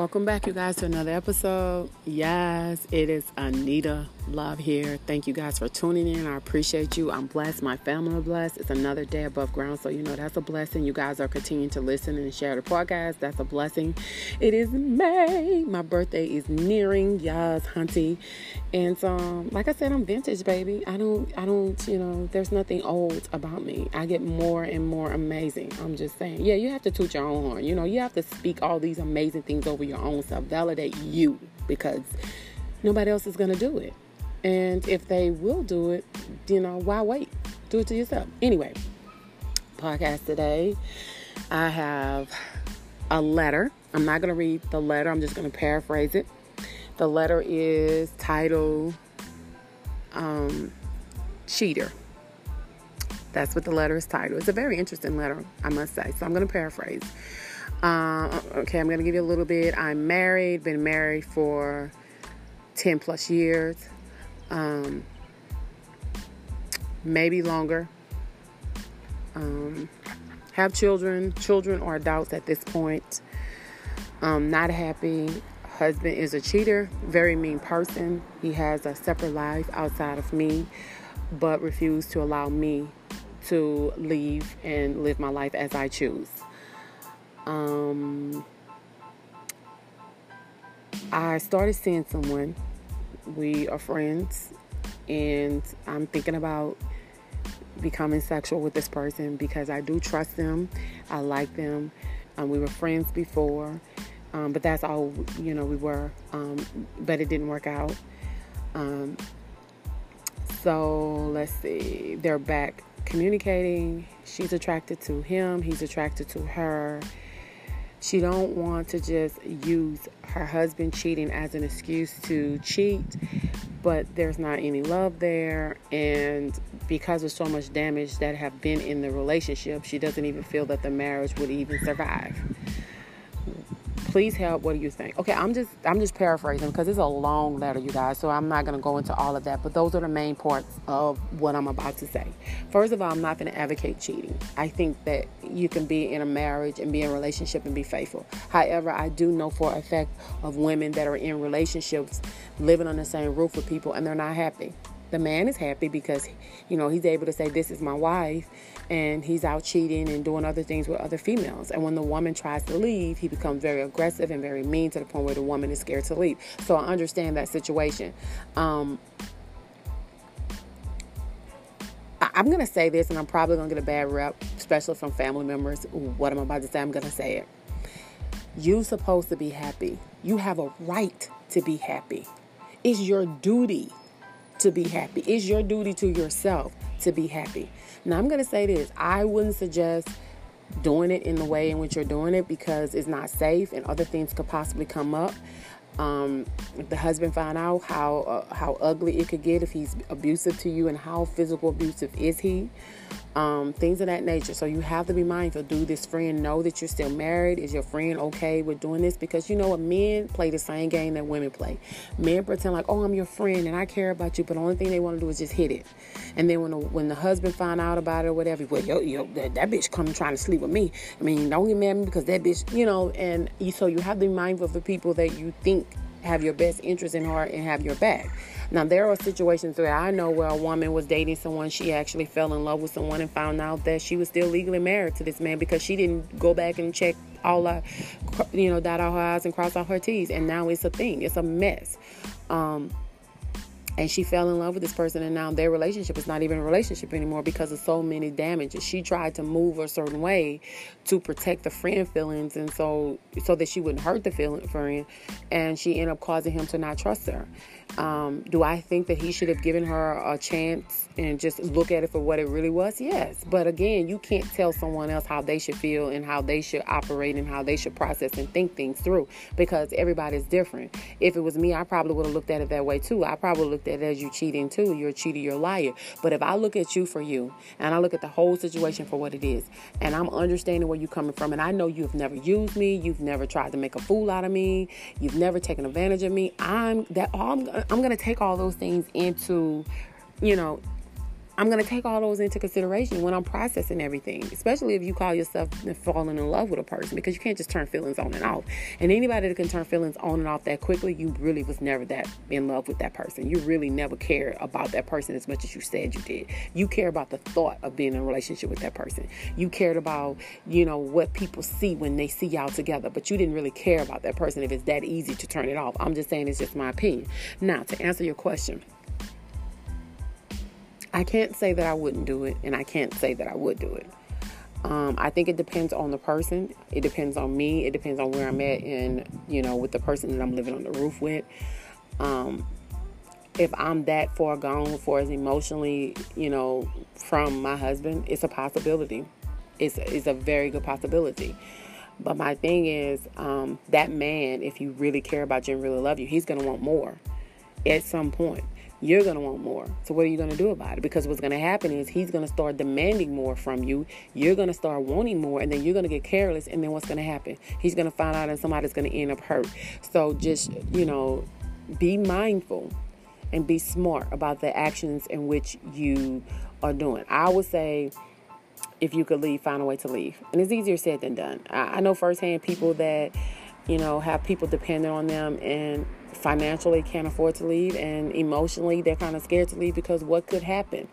Welcome back, you guys, to another episode. Yes, it is Anita Love here. Thank you guys for tuning in. I appreciate you. I'm blessed. My family is blessed. It's another day above ground, so you know that's a blessing. You guys are continuing to listen and share the podcast. That's a blessing. It is May. My birthday is nearing. Yes, hunty. And um, like I said, I'm vintage, baby. I don't, I don't, you know, there's nothing old about me. I get more and more amazing. I'm just saying. Yeah, you have to toot your own horn. You know, you have to speak all these amazing things over your own self. Validate you because nobody else is going to do it. And if they will do it, you know, why wait? Do it to yourself. Anyway, podcast today, I have a letter. I'm not going to read the letter, I'm just going to paraphrase it. The letter is titled um, Cheater. That's what the letter is titled. It's a very interesting letter, I must say. So I'm going to paraphrase. Uh, okay, I'm to give you a little bit. I'm married, been married for 10 plus years um, maybe longer. Um, have children, children or adults at this point. Um, not happy. Husband is a cheater, very mean person. He has a separate life outside of me, but refused to allow me to leave and live my life as I choose. Um, I started seeing someone we are friends, and I'm thinking about becoming sexual with this person because I do trust them. I like them. Um, we were friends before, um, but that's all you know we were. Um, but it didn't work out. Um, so let's see. They're back communicating. She's attracted to him. He's attracted to her she don't want to just use her husband cheating as an excuse to cheat but there's not any love there. And because of so much damage that have been in the relationship she doesn't even feel that the marriage would even survive please help what do you think? Okay i'm just i'm just paraphrasing because it's a long letter you guys so i'm not going to go into all of that but those are the main parts of what i'm about to say. First of all i'm not going to advocate cheating. I think that you can be in a marriage and be in a relationship and be faithful. However i do know for a fact of women that are in relationships living on the same roof with people and they're not happy the man is happy because you know he's able to say this is my wife and he's out cheating and doing other things with other females and when the woman tries to leave he becomes very aggressive and very mean to the point where the woman is scared to leave so i understand that situation um, I'm going to say this, and I'm probably going to get a bad rep, especially from family members. What I'm about to say, I'm going to say it. You're supposed to be happy. You have a right to be happy. It's your duty to be happy. It's your duty to yourself to be happy. Now, I'm going to say this I wouldn't suggest doing it in the way in which you're doing it because it's not safe and other things could possibly come up. Um, the husband found out how uh, how ugly it could get if he's abusive to you and how physical abusive is he, um, things of that nature. So you have to be mindful. Do this friend know that you're still married? Is your friend okay with doing this? Because you know what, men play the same game that women play. Men pretend like, oh, I'm your friend and I care about you, but the only thing they want to do is just hit it. And then when the, when the husband find out about it or whatever, well, yo, yo, that, that bitch come trying to sleep with me. I mean, don't get mad at me because that bitch, you know. And so you have to be mindful of the people that you think have your best interest in heart and have your back. Now, there are situations where I know where a woman was dating someone, she actually fell in love with someone and found out that she was still legally married to this man because she didn't go back and check all the, you know, dot all her I's and cross all her T's. And now it's a thing, it's a mess. Um, and she fell in love with this person and now their relationship is not even a relationship anymore because of so many damages. She tried to move a certain way to protect the friend feelings and so so that she wouldn't hurt the feeling friend and she ended up causing him to not trust her um, do I think that he should have given her a chance and just look at it for what it really was? Yes. But again, you can't tell someone else how they should feel and how they should operate and how they should process and think things through because everybody's different. If it was me, I probably would have looked at it that way too. I probably looked at it as you cheating too. You're a cheater, you're a liar. But if I look at you for you and I look at the whole situation for what it is and I'm understanding where you're coming from and I know you've never used me, you've never tried to make a fool out of me, you've never taken advantage of me, I'm that all I'm I'm to take all those things into, you know, I'm going to take all those into consideration when I'm processing everything, especially if you call yourself falling in love with a person because you can't just turn feelings on and off. And anybody that can turn feelings on and off that quickly, you really was never that in love with that person. You really never cared about that person as much as you said you did. You care about the thought of being in a relationship with that person. You cared about, you know, what people see when they see y'all together, but you didn't really care about that person if it's that easy to turn it off. I'm just saying it's just my opinion. Now, to answer your question, I can't say that I wouldn't do it, and I can't say that I would do it. Um, I think it depends on the person. It depends on me. It depends on where I'm at, and you know, with the person that I'm living on the roof with. Um, if I'm that far gone, for as emotionally, you know, from my husband, it's a possibility. It's it's a very good possibility. But my thing is, um, that man, if you really care about you and really love you, he's gonna want more at some point you're going to want more. So, what are you going to do about it? Because what's going to happen is he's going to start demanding more from you. You're going to start wanting more, and then you're going to get careless. And then what's going to happen? He's going to find out, and somebody's going to end up hurt. So, just, you know, be mindful and be smart about the actions in which you are doing. I would say, if you could leave, find a way to leave. And it's easier said than done. I, I know firsthand people that, you know, have people dependent on them and financially can't afford to leave, and emotionally they're kind of scared to leave because what could happen.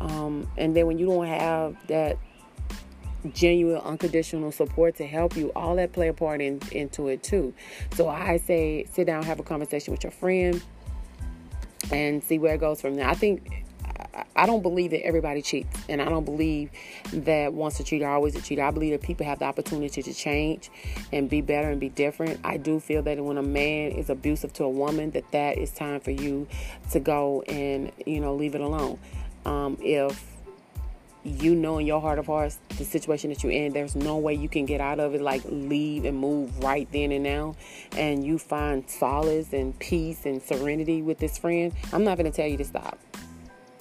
Um, and then when you don't have that genuine unconditional support to help you all that play a part in, into it too so i say sit down have a conversation with your friend and see where it goes from there i think I don't believe that everybody cheats, and I don't believe that once a cheater, always a cheater. I believe that people have the opportunity to change and be better and be different. I do feel that when a man is abusive to a woman, that that is time for you to go and you know leave it alone. Um, if you know in your heart of hearts the situation that you're in there's no way you can get out of it like leave and move right then and now and you find solace and peace and serenity with this friend i'm not going to tell you to stop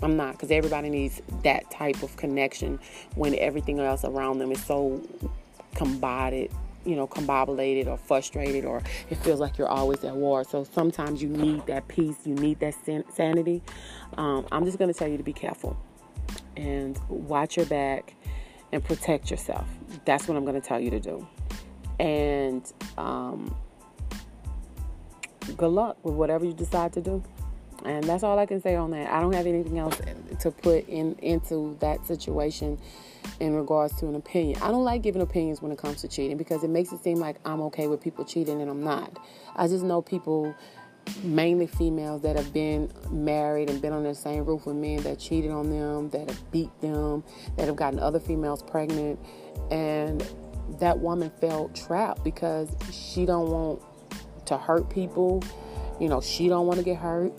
I'm not because everybody needs that type of connection when everything else around them is so combined, you know, combobulated or frustrated, or it feels like you're always at war. So sometimes you need that peace, you need that sanity. Um, I'm just going to tell you to be careful and watch your back and protect yourself. That's what I'm going to tell you to do. And um, good luck with whatever you decide to do. And that's all I can say on that. I don't have anything else to put in into that situation in regards to an opinion. I don't like giving opinions when it comes to cheating because it makes it seem like I'm okay with people cheating and I'm not. I just know people mainly females that have been married and been on the same roof with men that cheated on them, that have beat them, that have gotten other females pregnant and that woman felt trapped because she don't want to hurt people. You know, she don't want to get hurt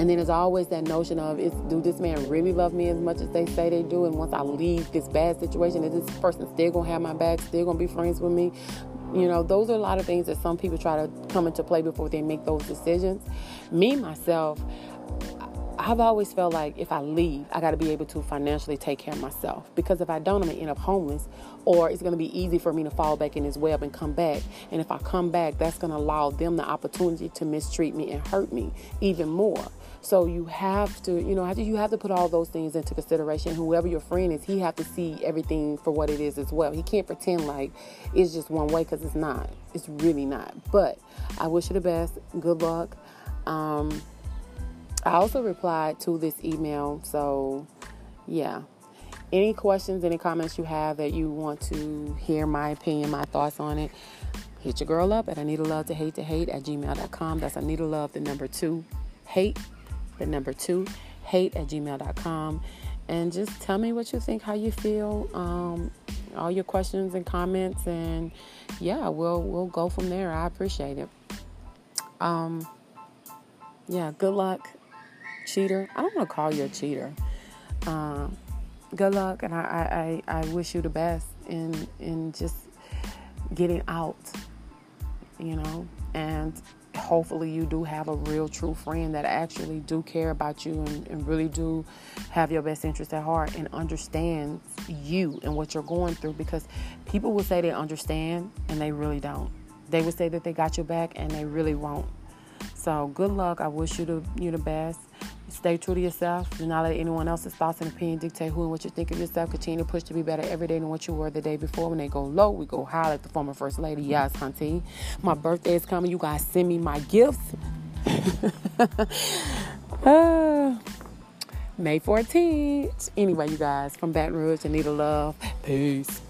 and then there's always that notion of, is, do this man really love me as much as they say they do? And once I leave this bad situation, is this person still gonna have my back, still gonna be friends with me? You know, those are a lot of things that some people try to come into play before they make those decisions. Me, myself, I've always felt like if I leave, I got to be able to financially take care of myself. Because if I don't, I'm to end up homeless, or it's to be easy for me to fall back in this web and come back. And if I come back, that's to allow them the opportunity to mistreat me and hurt me even more. So you have to, you know, you have to put all those things into consideration. Whoever your friend is, he have to see everything for what it is as well. He can't pretend like it's just one way because it's not. It's really not. But I wish you the best. Good luck. Um, I also replied to this email. So, yeah. Any questions, any comments you have that you want to hear my opinion, my thoughts on it, hit your girl up at Anita Love to Hate to Hate at gmail.com. That's Anita Love, the number two, hate the number two, hate at gmail.com. And just tell me what you think, how you feel, um, all your questions and comments, and yeah, we'll we'll go from there. I appreciate it. Um, yeah, good luck, cheater. I don't want to call you a cheater. Um, good luck, and I, I, I wish you the best in in just getting out. You know, and hopefully you do have a real true friend that actually do care about you and, and, really do have your best interest at heart and understands you and what you're going through. Because people will say they understand and they really don't. They would say that they got your back and they really won't. So good luck. I wish you the you the best Stay true to yourself. Do not let anyone else's thoughts and opinion dictate who and what you think of yourself. Continue to push to be better every day than what you were the day before. When they go low, we go high like the former First Lady. Yes, hunty. My birthday is coming. You guys send me my gifts. uh, May 14th. Anyway, you guys, from Baton Rouge, Anita Love. Peace.